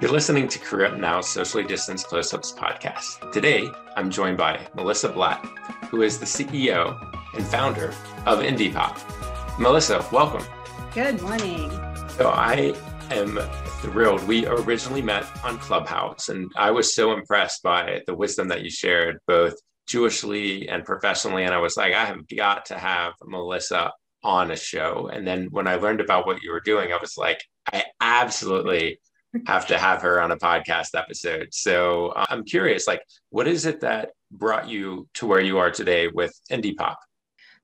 You're listening to Career Up Now Socially Distanced Close Ups podcast. Today, I'm joined by Melissa Blatt, who is the CEO and founder of IndiePop. Melissa, welcome. Good morning. So, I am thrilled. We originally met on Clubhouse, and I was so impressed by the wisdom that you shared, both Jewishly and professionally. And I was like, I have got to have Melissa on a show. And then when I learned about what you were doing, I was like, I absolutely have to have her on a podcast episode. So uh, I'm curious, like, what is it that brought you to where you are today with Indie Pop?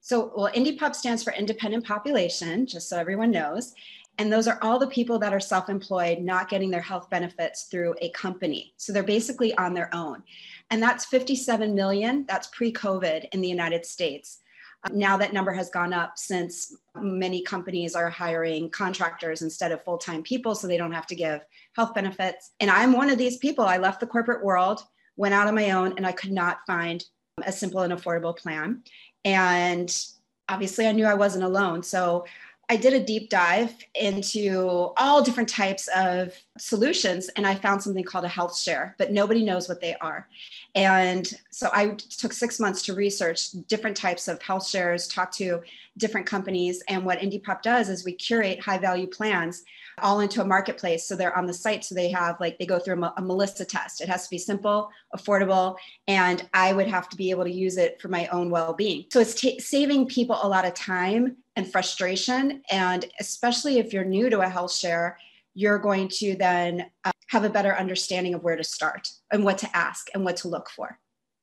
So, well, IndiePop stands for Independent Population, just so everyone knows. And those are all the people that are self employed, not getting their health benefits through a company. So they're basically on their own. And that's 57 million. That's pre COVID in the United States. Now that number has gone up since many companies are hiring contractors instead of full time people, so they don't have to give health benefits. And I'm one of these people. I left the corporate world, went out on my own, and I could not find a simple and affordable plan. And obviously, I knew I wasn't alone. So I did a deep dive into all different types of solutions and I found something called a health share, but nobody knows what they are. And so I took six months to research different types of health shares, talk to different companies. And what IndiePop does is we curate high value plans all into a marketplace. So they're on the site. So they have like, they go through a, a Melissa test. It has to be simple, affordable, and I would have to be able to use it for my own well being. So it's t- saving people a lot of time and frustration. And especially if you're new to a health share, you're going to then uh, have a better understanding of where to start and what to ask and what to look for.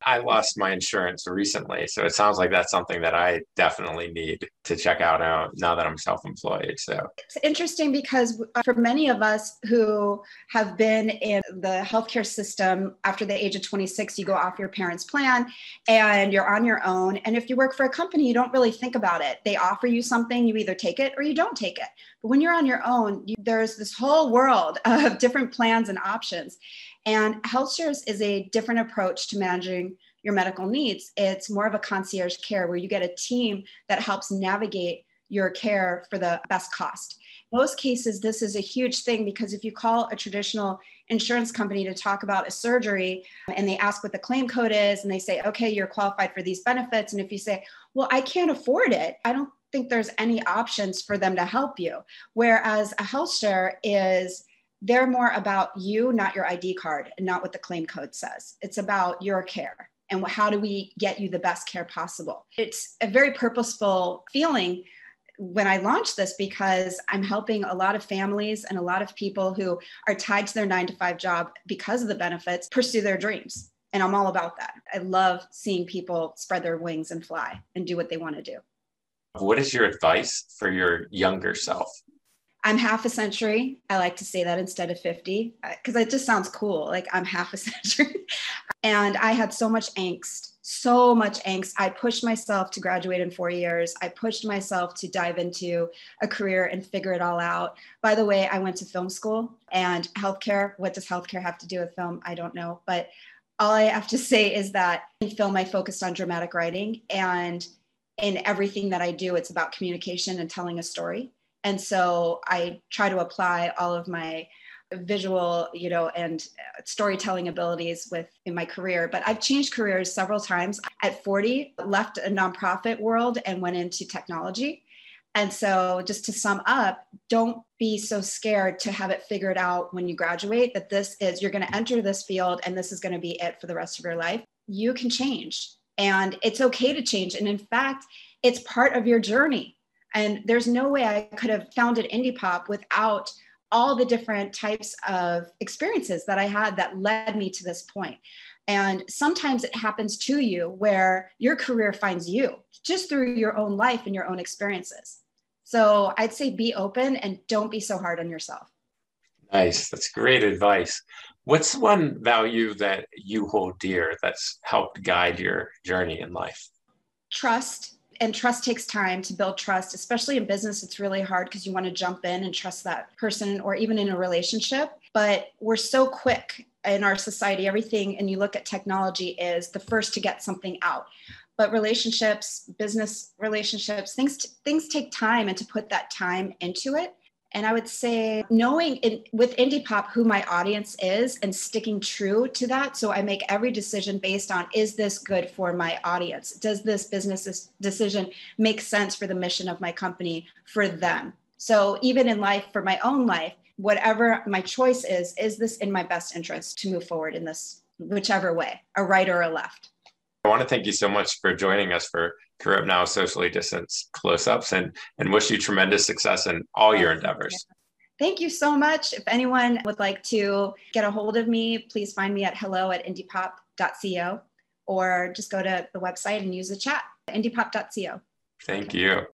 I lost my insurance recently, so it sounds like that's something that I definitely need to check out now, now that I'm self-employed. So it's interesting because uh, for many of us who have been in the healthcare system after the age of 26, you go off your parents' plan and you're on your own. And if you work for a company, you don't really think about it. They offer you something, you either take it or you don't take it. But when you're on your own, you, there's this whole world of different plans and options. And health shares is a different approach to managing your medical needs. It's more of a concierge care where you get a team that helps navigate your care for the best cost. Most cases, this is a huge thing because if you call a traditional insurance company to talk about a surgery um, and they ask what the claim code is and they say, okay, you're qualified for these benefits. And if you say, well, I can't afford it, I don't think there's any options for them to help you. Whereas a health share is they're more about you, not your ID card, and not what the claim code says. It's about your care and how do we get you the best care possible. It's a very purposeful feeling when I launched this because I'm helping a lot of families and a lot of people who are tied to their nine to five job because of the benefits pursue their dreams. And I'm all about that. I love seeing people spread their wings and fly and do what they want to do. What is your advice for your younger self? I'm half a century. I like to say that instead of 50 because uh, it just sounds cool. Like I'm half a century. and I had so much angst, so much angst. I pushed myself to graduate in four years. I pushed myself to dive into a career and figure it all out. By the way, I went to film school and healthcare. What does healthcare have to do with film? I don't know. But all I have to say is that in film, I focused on dramatic writing. And in everything that I do, it's about communication and telling a story and so i try to apply all of my visual you know and storytelling abilities with in my career but i've changed careers several times. At 40 left a nonprofit world and went into technology. And so just to sum up don't be so scared to have it figured out when you graduate that this is you're going to enter this field and this is going to be it for the rest of your life. You can change and it's okay to change. And in fact it's part of your journey and there's no way I could have founded Indie Pop without all the different types of experiences that I had that led me to this point. And sometimes it happens to you where your career finds you just through your own life and your own experiences. So I'd say be open and don't be so hard on yourself. Nice. That's great advice. What's one value that you hold dear that's helped guide your journey in life? Trust and trust takes time to build trust especially in business it's really hard because you want to jump in and trust that person or even in a relationship but we're so quick in our society everything and you look at technology is the first to get something out. But relationships business relationships things things take time and to put that time into it And I would say knowing in, with indie pop who my audience is and sticking true to that. So I make every decision based on is this good for my audience? Does this business decision make sense for the mission of my company for them? So even in life, for my own life, whatever my choice is, is this in my best interest to move forward in this, whichever way, a right or a left? I want to thank you so much for joining us for Career Up Now socially distanced close ups and, and wish you tremendous success in all your endeavors. Thank you so much. If anyone would like to get a hold of me, please find me at hello at indiepop.co or just go to the website and use the chat, indiepop.co. Thank you.